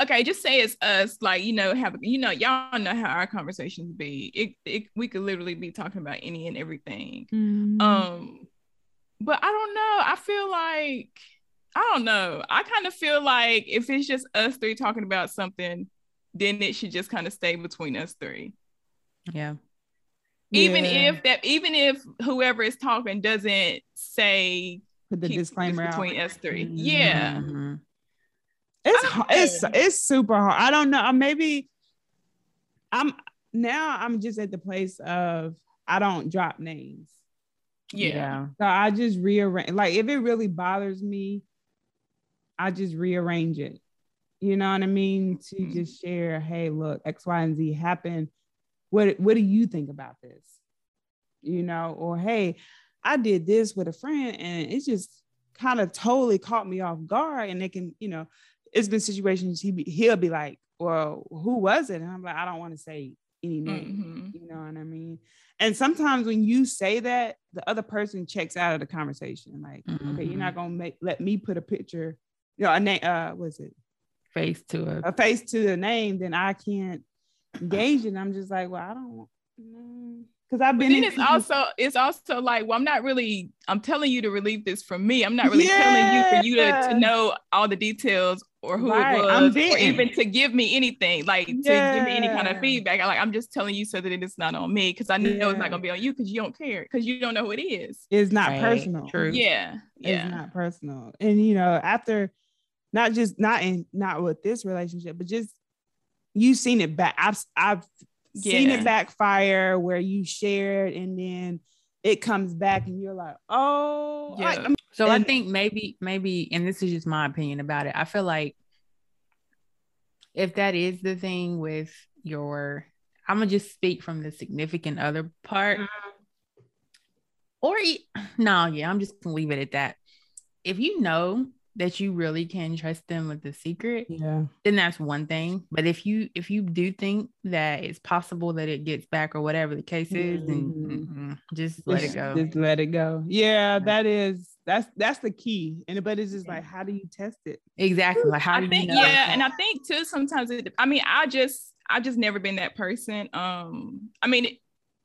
okay, just say it's us, like you know, have you know, y'all know how our conversations be. It, it we could literally be talking about any and everything. Mm-hmm. Um, but I don't know. I feel like I don't know. I kind of feel like if it's just us three talking about something, then it should just kind of stay between us three. Yeah. Even yeah. if that, even if whoever is talking doesn't say put the disclaimer between out. us 3 mm-hmm. Yeah. Mm-hmm. It's it's it's super hard. I don't know. Maybe I'm now I'm just at the place of I don't drop names. Yeah. So I just rearrange. Like if it really bothers me, I just rearrange it. You know what I mean? To mm-hmm. just share, hey, look, X, Y, and Z happened. What what do you think about this? You know, or hey, I did this with a friend and it just kind of totally caught me off guard. And they can, you know, it's been situations he be, he'll be like, well, who was it? And I'm like, I don't want to say any name. Mm-hmm. You know what I mean? And sometimes when you say that, the other person checks out of the conversation. Like, mm-hmm. okay, you're not mm-hmm. gonna make let me put a picture, you know, a name. Uh, what's it? Face to a a face to the name. Then I can't engage it. I'm just like, well, I don't. know because I've been. But then it's also it's also like, well, I'm not really. I'm telling you to relieve this from me. I'm not really yeah. telling you for you to, to know all the details or who right. it was, or even to give me anything, like yeah. to give me any kind of feedback. I like I'm just telling you so that it's not on me because I know yeah. it's not gonna be on you because you don't care because you don't know who it is. It's not right. personal. True. Yeah. Yeah. It's not personal. And you know, after not just not in not with this relationship, but just you've seen it back. I've I've yeah. seen it backfire where you shared and then it comes back and you're like, oh, yeah. I, so and, I think maybe, maybe, and this is just my opinion about it. I feel like if that is the thing with your, I'm gonna just speak from the significant other part. Mm-hmm. Or no, yeah, I'm just gonna leave it at that. If you know that you really can trust them with the secret, yeah, then that's one thing. But if you if you do think that it's possible that it gets back or whatever the case is, mm-hmm. then just let just, it go. Just let it go. Yeah, that is that's that's the key. And but it's just like, how do you test it? Exactly. Like how I do think, you know? Yeah, and I think too sometimes it, I mean, I just I've just never been that person. Um, I mean, it,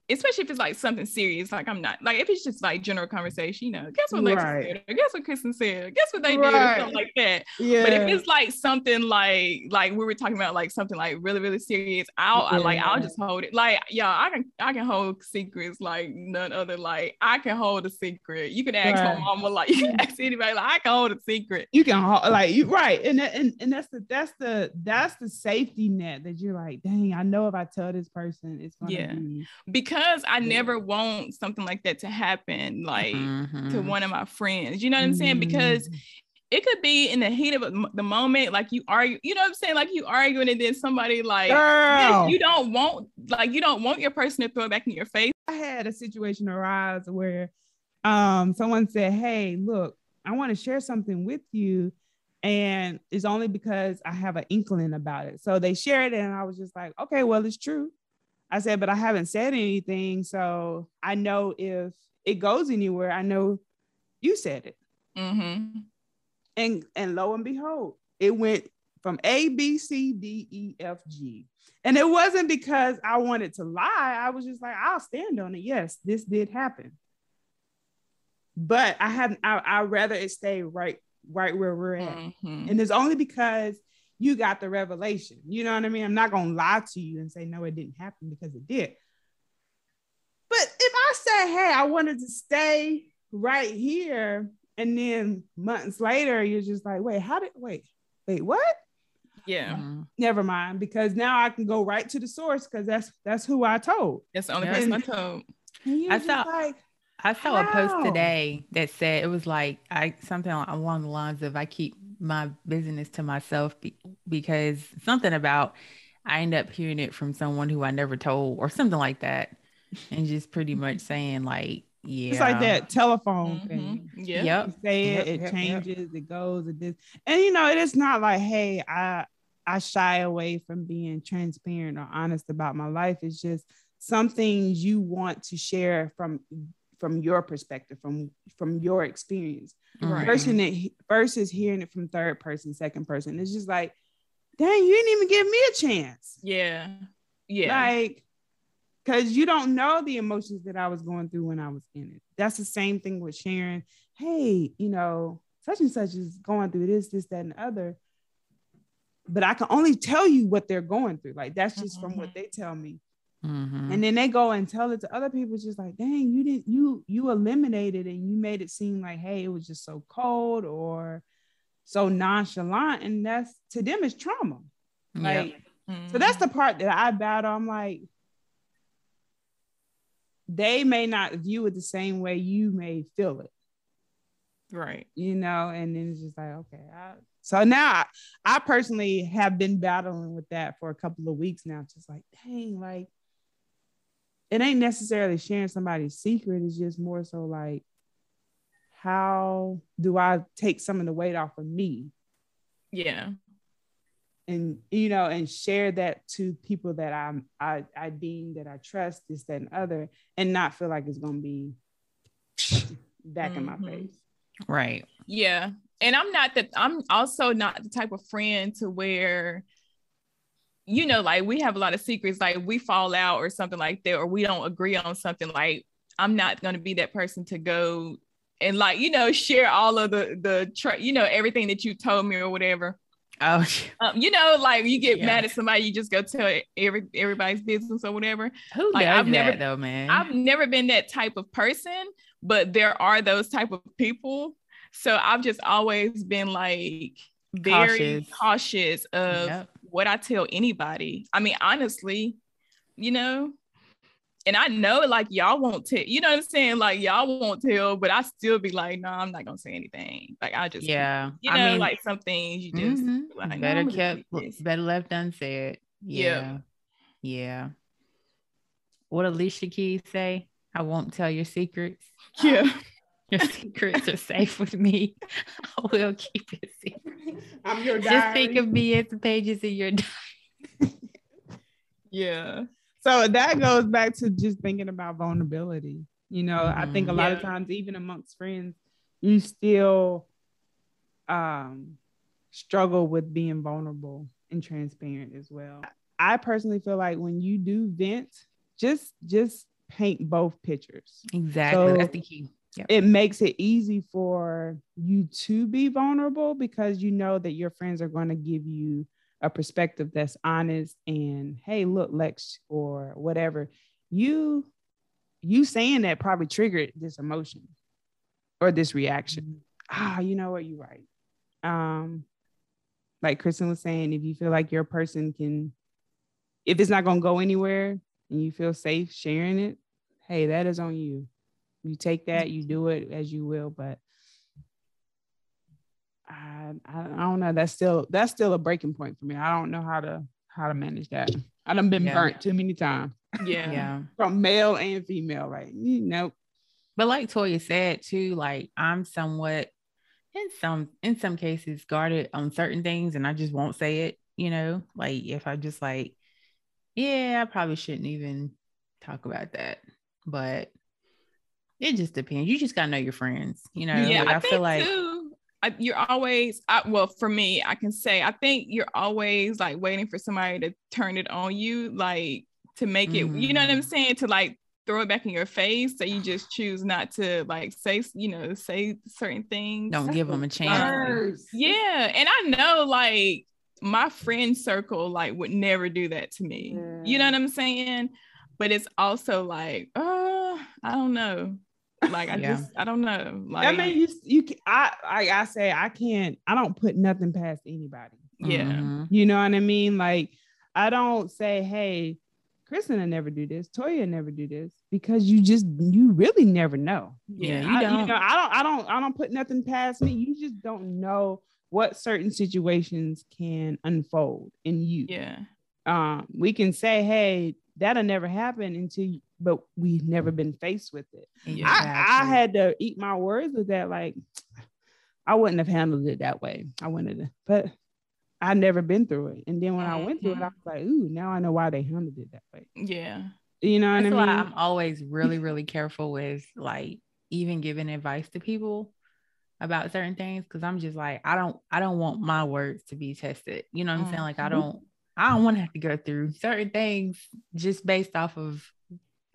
especially if it's like something serious, like I'm not like if it's just like general conversation, you know, guess what Lexi right. said, or guess what Kristen said, guess what they right. did, or something like that. Yeah. But if it's like something like like we were talking about like something like really really serious, I'll yeah. I, like I'll just hold it. Like yeah, I can I can hold secrets like none other. Like I can hold a secret. You can ask right. my mama, like you can ask anybody, like I can hold a secret. You can hold like you right, and and and that's the that's the that's the safety net that you're like, dang, I know if I tell this person, it's gonna yeah. be because because I never want something like that to happen, like mm-hmm. to one of my friends. You know what I'm saying? Because mm-hmm. it could be in the heat of the moment, like you argue, you know what I'm saying? Like you arguing, and then somebody like you don't want, like you don't want your person to throw it back in your face. I had a situation arise where um someone said, Hey, look, I want to share something with you. And it's only because I have an inkling about it. So they shared it, and I was just like, okay, well, it's true. I said, but I haven't said anything. So I know if it goes anywhere, I know you said it. Mm-hmm. And and lo and behold, it went from A, B, C, D, E, F, G. And it wasn't because I wanted to lie. I was just like, I'll stand on it. Yes, this did happen. But I haven't, I, I'd rather it stay right, right where we're at. Mm-hmm. And it's only because you got the revelation. You know what I mean? I'm not gonna lie to you and say, no, it didn't happen because it did. But if I say, hey, I wanted to stay right here, and then months later, you're just like, wait, how did wait, wait, what? Yeah. Mm-hmm. Never mind, because now I can go right to the source because that's that's who I told. That's the only person I told. I saw like, I saw how? a post today that said it was like I something along the lines of I keep my business to myself be, because something about I end up hearing it from someone who I never told or something like that, and just pretty much saying like yeah. It's like that telephone mm-hmm. thing. Yeah. Yep. You say it, yep, it yep, changes, yep. it goes, it this. And you know, it is not like, hey, I I shy away from being transparent or honest about my life. It's just some things you want to share from from your perspective, from from your experience. Right. Versus, versus hearing it from third person, second person. It's just like, dang, you didn't even give me a chance. Yeah. Yeah. Like because you don't know the emotions that I was going through when I was in it. That's the same thing with sharing. Hey, you know, such and such is going through this, this, that, and the other. But I can only tell you what they're going through. Like that's just mm-hmm. from what mm-hmm. they tell me. Mm-hmm. And then they go and tell it to other people. It's just like, dang, you didn't you you eliminated and you made it seem like, hey, it was just so cold or so nonchalant, and that's to them is trauma. Like, yep. mm-hmm. so that's the part that I battle. I'm like, they may not view it the same way you may feel it. Right. You know, and then it's just like, okay. I, so now I, I personally have been battling with that for a couple of weeks now. Just like, dang, like it ain't necessarily sharing somebody's secret. It's just more so like, how do I take some of the weight off of me? Yeah and you know and share that to people that i'm i i deem that i trust this that and other and not feel like it's gonna be back mm-hmm. in my mm-hmm. face right yeah and i'm not that i'm also not the type of friend to where you know like we have a lot of secrets like we fall out or something like that or we don't agree on something like i'm not going to be that person to go and like you know share all of the the you know everything that you told me or whatever Oh, um, you know, like you get yeah. mad at somebody, you just go tell every everybody's business or whatever. Who like, does I've that never, though, man? I've never been that type of person, but there are those type of people. So I've just always been like very cautious, cautious of yep. What I tell anybody. I mean, honestly, you know, and I know like y'all won't tell, you know what I'm saying? Like y'all won't tell, but I still be like, no, I'm not gonna say anything. Like I just yeah, you know, I mean, like some things you just mm-hmm. like, better no, kept better left unsaid. Yeah. yeah. Yeah. What Alicia Keys say? I won't tell your secrets. Yeah. Your secrets are safe with me. I will keep it secret. I'm your diary. Just think of me as the pages in your diary. yeah so that goes back to just thinking about vulnerability. You know, mm-hmm. I think a lot yeah. of times, even amongst friends, you still um, struggle with being vulnerable and transparent as well. I personally feel like when you do vent, just just paint both pictures. Exactly. So That's the key. Yep. It makes it easy for you to be vulnerable because you know that your friends are going to give you a perspective that's honest and hey look lex or whatever. You you saying that probably triggered this emotion or this reaction. Mm-hmm. ah you know what? You're right. Um like kristen was saying if you feel like your person can if it's not going to go anywhere and you feel safe sharing it hey that is on you you take that you do it as you will but I, I don't know. That's still that's still a breaking point for me. I don't know how to how to manage that. I done been yeah. burnt too many times. Yeah. yeah. From male and female. Like, nope. But like Toya said too, like I'm somewhat in some in some cases guarded on certain things and I just won't say it, you know, like if I just like Yeah, I probably shouldn't even talk about that, but it just depends. You just gotta know your friends, you know. Yeah, like, I, I feel like too, I, you're always. I, well, for me, I can say I think you're always like waiting for somebody to turn it on you, like to make it. Mm. You know what I'm mm. saying? To like throw it back in your face, so you just choose not to like say, you know, say certain things. Don't give them a chance. Yeah, and I know like my friend circle like would never do that to me. Yeah. You know what I'm saying? But it's also like, oh, I don't know. Like I yeah. just I don't know. Like I mean, you you I I I say I can't. I don't put nothing past anybody. Yeah, mm-hmm. you know what I mean. Like I don't say, hey, Kristen will never do this. Toya never do this because you just you really never know. Yeah, you, I, don't. you know, I don't. I don't. I don't put nothing past me. You just don't know what certain situations can unfold in you. Yeah. Um, we can say, hey, that'll never happen until but we've never been faced with it. Yeah, I, I, had to eat my words with that. Like, I wouldn't have handled it that way. I wouldn't have, but I'd never been through it. And then when mm-hmm. I went through it, I was like, ooh, now I know why they handled it that way. Yeah. You know That's what I mean? I'm always really, really careful with like even giving advice to people about certain things because I'm just like, I don't, I don't want my words to be tested. You know what I'm mm-hmm. saying? Like I mm-hmm. don't, I don't want to have to go through certain things just based off of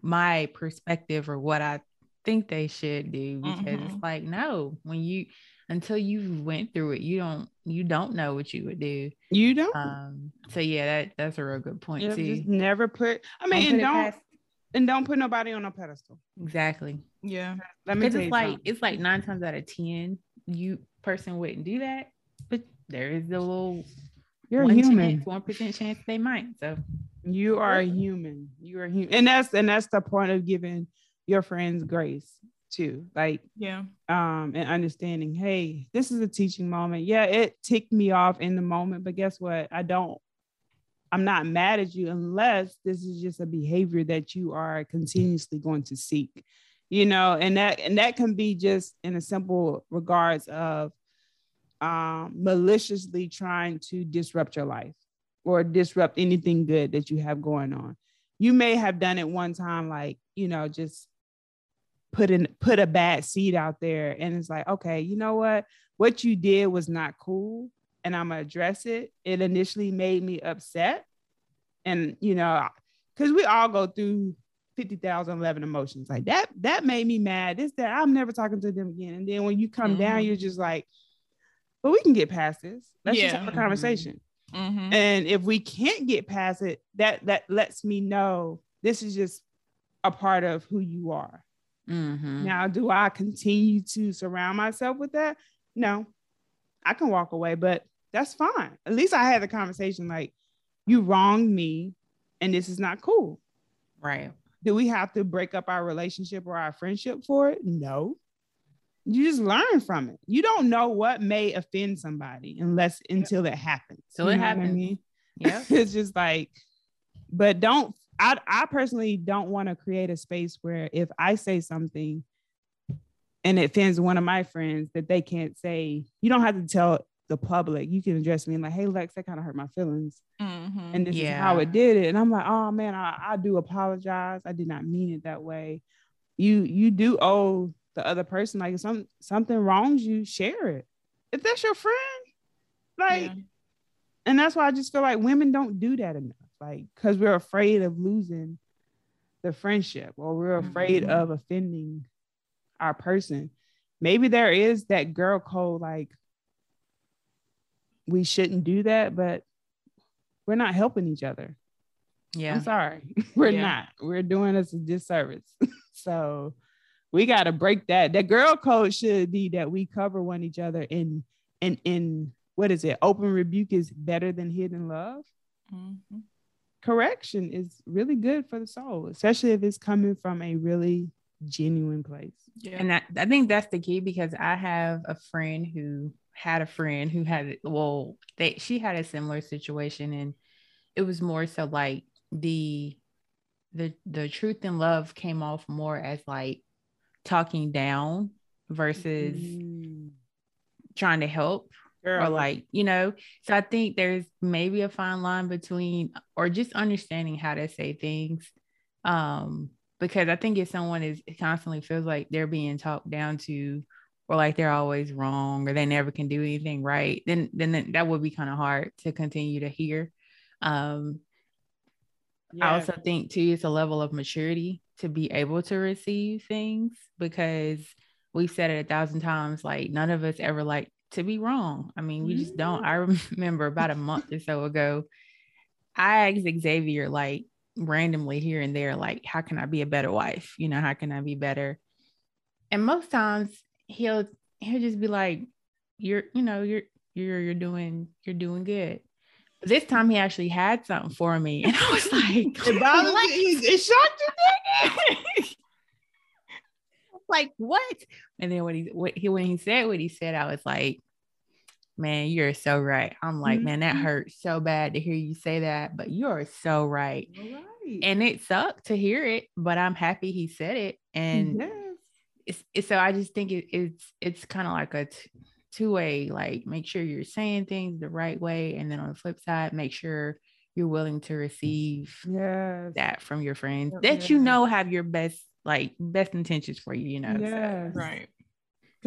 my perspective or what I think they should do because mm-hmm. it's like no when you until you went through it you don't you don't know what you would do. You don't? Um so yeah that that's a real good point yeah, too. just never put i mean don't and don't, and don't put nobody on a pedestal. Exactly. Yeah. Let me it's like something. it's like nine times out of ten you person wouldn't do that but there is a little you're one human. one percent chance they might so you are a human. You are human. And that's and that's the point of giving your friends grace too. Like, yeah. Um, and understanding, hey, this is a teaching moment. Yeah, it ticked me off in the moment, but guess what? I don't I'm not mad at you unless this is just a behavior that you are continuously going to seek. You know, and that and that can be just in a simple regards of um maliciously trying to disrupt your life or disrupt anything good that you have going on. You may have done it one time, like, you know, just put in put a bad seed out there. And it's like, okay, you know what? What you did was not cool. And I'm gonna address it. It initially made me upset. And you know, because we all go through 50,011 emotions like that. That made me mad. This, that I'm never talking to them again. And then when you come mm-hmm. down, you're just like, but we can get past this. Let's yeah. just have a conversation. Mm-hmm. And if we can't get past it, that that lets me know this is just a part of who you are. Mm-hmm. Now, do I continue to surround myself with that? No, I can walk away, but that's fine. At least I had the conversation like, you wronged me and this is not cool. Right. Do we have to break up our relationship or our friendship for it? No you just learn from it. You don't know what may offend somebody unless until it happens. So it happens. I mean? Yeah. it's just like, but don't I I personally don't want to create a space where if I say something and it offends one of my friends that they can't say, you don't have to tell the public. You can address me and like, hey Lex, that kind of hurt my feelings. Mm-hmm. And this yeah. is how it did it. And I'm like, oh man, I, I do apologize. I did not mean it that way. You you do owe the other person like if some something wrongs you share it. If that's your friend like yeah. and that's why i just feel like women don't do that enough like because we're afraid of losing the friendship or we're afraid mm-hmm. of offending our person. Maybe there is that girl code like we shouldn't do that but we're not helping each other. Yeah. I'm sorry. We're yeah. not. We're doing us a disservice. So we got to break that. That girl code should be that we cover one each other in in in what is it? Open rebuke is better than hidden love. Mm-hmm. Correction is really good for the soul, especially if it's coming from a really genuine place. Yeah. And that, I think that's the key because I have a friend who had a friend who had well, they she had a similar situation and it was more so like the the the truth and love came off more as like talking down versus mm. trying to help. Girl. or like you know so i think there's maybe a fine line between or just understanding how to say things um because i think if someone is constantly feels like they're being talked down to or like they're always wrong or they never can do anything right then then that would be kind of hard to continue to hear um yeah. i also think too it's a level of maturity to be able to receive things because we've said it a thousand times like none of us ever like to be wrong. I mean we just don't. Mm-hmm. I remember about a month or so ago i asked xavier like randomly here and there like how can i be a better wife? You know how can i be better? And most times he'll he'll just be like you're you know you're you're you're doing you're doing good this time he actually had something for me and i was like it bothered you it shocked you like what and then when he what he when he said what he said i was like man you're so right i'm like mm-hmm. man that mm-hmm. hurts so bad to hear you say that but you're so right. right. and it sucked to hear it but i'm happy he said it and yes it's, it's so I just think it, it's it's kind of like a t- two way. Like make sure you're saying things the right way, and then on the flip side, make sure you're willing to receive yes. that from your friends that you know have your best like best intentions for you. You know, yes. So. right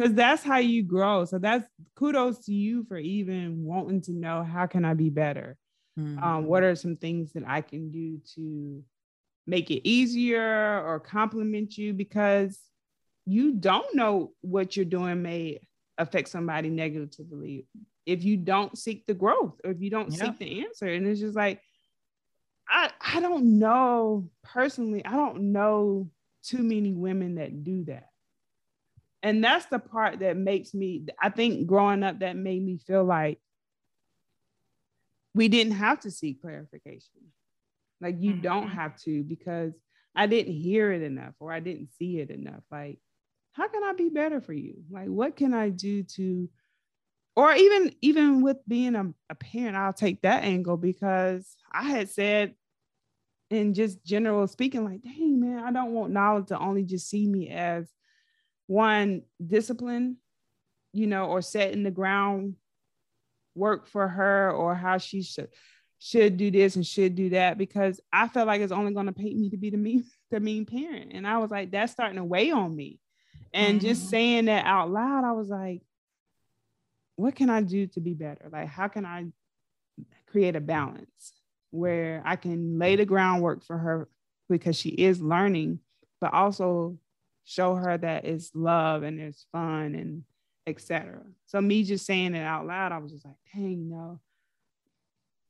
because that's how you grow. So that's kudos to you for even wanting to know how can I be better. Mm-hmm. Um, what are some things that I can do to make it easier or compliment you? Because you don't know what you're doing may affect somebody negatively if you don't seek the growth or if you don't yeah. seek the answer. And it's just like, I, I don't know personally, I don't know too many women that do that. And that's the part that makes me, I think growing up, that made me feel like we didn't have to seek clarification. Like you mm-hmm. don't have to because I didn't hear it enough or I didn't see it enough. Like how can I be better for you? Like, what can I do to, or even even with being a, a parent, I'll take that angle because I had said in just general speaking, like, dang man, I don't want Nala to only just see me as one discipline, you know, or setting the ground work for her or how she should should do this and should do that because I felt like it's only going to paint me to be the mean the mean parent. And I was like, that's starting to weigh on me. And mm-hmm. just saying that out loud, I was like, what can I do to be better? Like, how can I create a balance where I can lay the groundwork for her because she is learning, but also show her that it's love and it's fun and etc. So me just saying it out loud, I was just like, dang, no.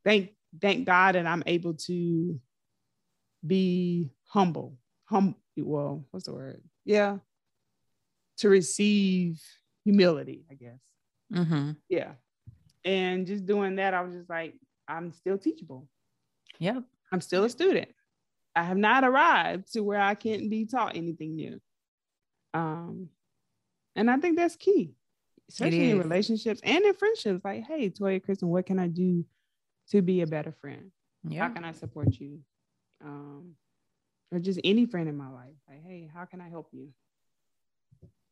Thank thank God that I'm able to be humble. Hum well, what's the word? Yeah, to receive humility, I guess. Mm-hmm. Yeah. And just doing that, I was just like, I'm still teachable. Yeah. I'm still a student. I have not arrived to where I can't be taught anything new. Um, and I think that's key, especially in relationships and in friendships. Like, hey, Toya, Kristen, what can I do to be a better friend? Yeah. How can I support you? Um, or just any friend in my life. Like, hey, how can I help you?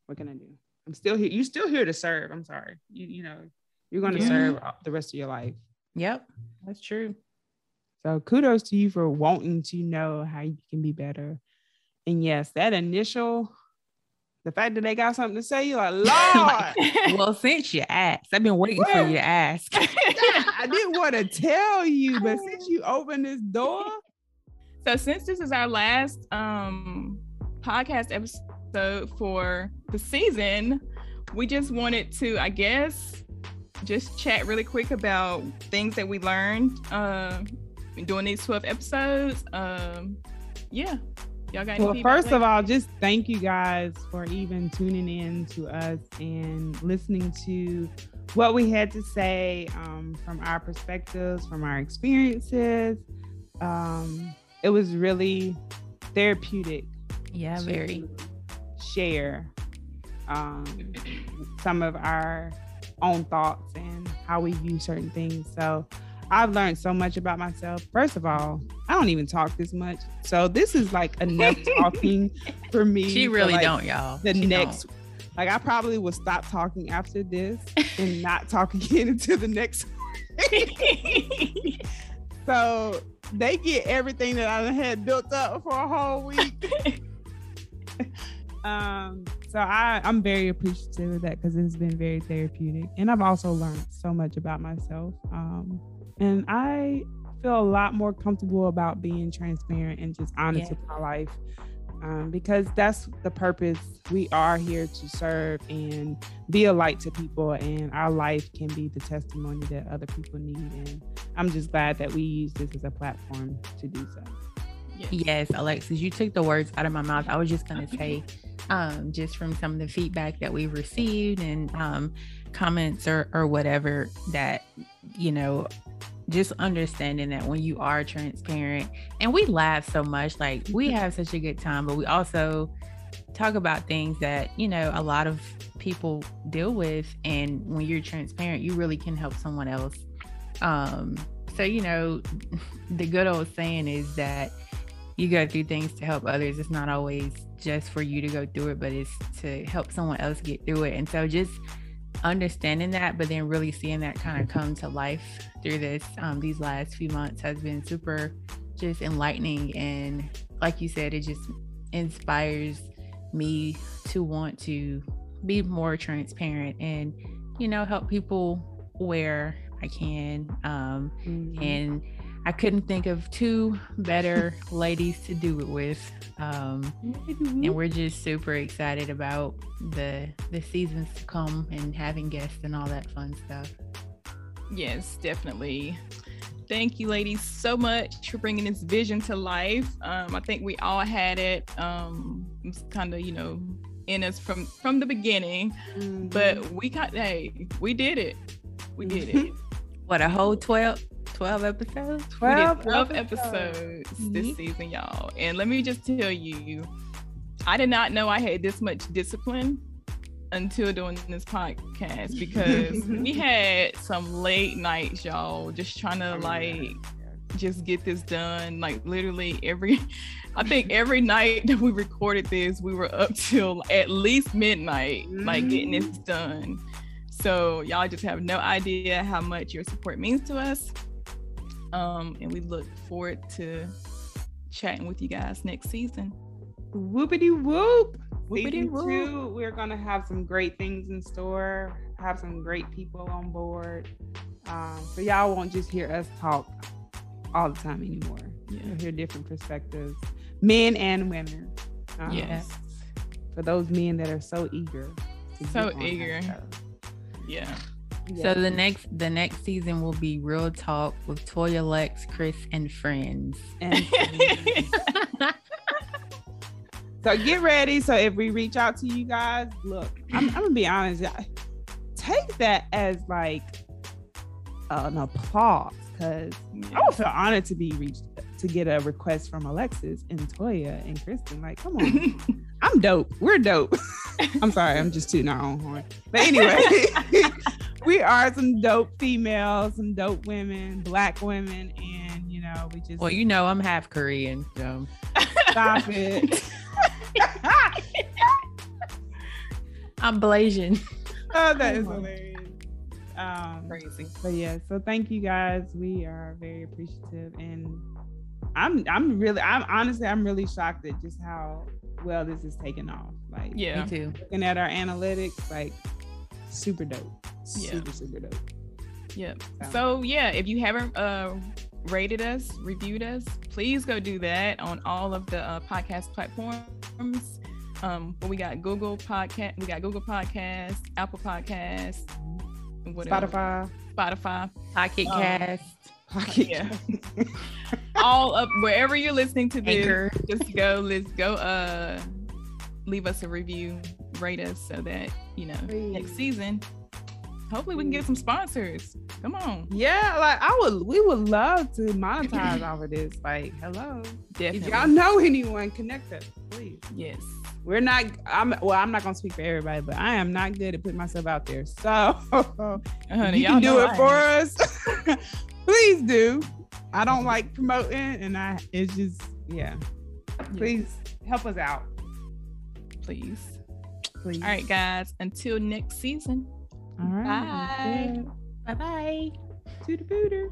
What can I do? I'm still here. You're still here to serve. I'm sorry. You you know you're going to yeah. serve the rest of your life. Yep, that's true. So kudos to you for wanting to know how you can be better. And yes, that initial, the fact that they got something to say, you're like, Lord. well, since you asked, I've been waiting for you to ask. I didn't want to tell you, but since you opened this door. So since this is our last um podcast episode episode for the season, we just wanted to, I guess, just chat really quick about things that we learned uh, doing these 12 episodes. Um, yeah. Y'all got well, first of all, just thank you guys for even tuning in to us and listening to what we had to say um, from our perspectives, from our experiences. Um, it was really therapeutic. Yeah, very share um, some of our own thoughts and how we view certain things. So I've learned so much about myself. First of all, I don't even talk this much. So this is like enough talking for me. She really like don't, y'all. The she next Like I probably will stop talking after this and not talk again until the next. so they get everything that I had built up for a whole week. Um, so I, I'm very appreciative of that because it's been very therapeutic. And I've also learned so much about myself. Um, and I feel a lot more comfortable about being transparent and just honest yeah. with my life. Um, because that's the purpose. We are here to serve and be a light to people, and our life can be the testimony that other people need. And I'm just glad that we use this as a platform to do so. Yes, yes Alexis, you took the words out of my mouth. I was just going to say, um, just from some of the feedback that we've received and um, comments or, or whatever that, you know, just understanding that when you are transparent and we laugh so much, like we have such a good time, but we also talk about things that, you know, a lot of people deal with. And when you're transparent, you really can help someone else. Um, so, you know, the good old saying is that you go through things to help others. It's not always just for you to go through it, but it's to help someone else get through it. And so just understanding that, but then really seeing that kind of come to life through this um, these last few months has been super just enlightening. And like you said, it just inspires me to want to be more transparent and you know help people where I can. Um, mm-hmm. And I couldn't think of two better ladies to do it with. Um, and we're just super excited about the the seasons to come and having guests and all that fun stuff. Yes, definitely. Thank you, ladies, so much for bringing this vision to life. Um, I think we all had it. Um, kind of, you know, in us from from the beginning, mm-hmm. but we got hey, we did it. We did it. what a whole twelve 12 episodes? 12, 12 episodes, episodes this mm-hmm. season, y'all. And let me just tell you, I did not know I had this much discipline until doing this podcast because we had some late nights, y'all, just trying to like just get this done. Like literally every I think every night that we recorded this, we were up till at least midnight, like getting this mm-hmm. done. So y'all just have no idea how much your support means to us. Um, and we look forward to chatting with you guys next season. Whoopity whoop. Whoopity whoop. Two, we're gonna have some great things in store, have some great people on board. Um, so y'all won't just hear us talk all the time anymore. Yeah. You'll hear different perspectives, men and women. Um, yes. For those men that are so eager. So eager. Yeah. So the next the next season will be Real Talk with Toya Lex, Chris, and friends. And so get ready. So if we reach out to you guys, look, I'm, I'm gonna be honest. Take that as like an applause because I would feel honored to be reached to get a request from Alexis and Toya and Kristen. Like, come on, I'm dope. We're dope. I'm sorry, I'm just tooting our own horn. But anyway, we are some dope females, some dope women, black women, and you know, we just Well, you know, I'm half Korean, so stop it. I'm Blasian. Oh, that is hilarious. Um, Crazy. But yeah, so thank you guys. We are very appreciative, and I'm I'm really I'm honestly I'm really shocked at just how well this is taking off. Like, yeah, me too. Looking at our analytics, like super dope. Yeah. Super, super dope. Yep. So, so yeah, if you haven't uh, rated us, reviewed us, please go do that on all of the uh, podcast platforms. Um, but we got Google Podcast, we got Google Podcast, Apple Podcast, Spotify, Spotify, Pocket um, Cast, Pocket. Yeah. all up wherever you're listening to this. Anchor. Just go. Let's go. Uh, leave us a review, rate us so that you know Please. next season hopefully we can get some sponsors. Come on. Yeah, like I would we would love to monetize off of this. Like, hello. Definitely. If y'all know anyone, connect us, please. Yes. We're not I'm well, I'm not gonna speak for everybody, but I am not good at putting myself out there. So Honey, you can do it for us. please do. I don't like promoting and I it's just yeah. Please help us out. Please. Please. All right, guys. Until next season. All right. Bye. Bye bye. To the booter.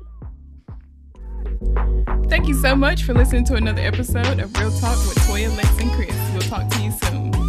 Thank you so much for listening to another episode of Real Talk with Toya, Lex, and Chris. We'll talk to you soon.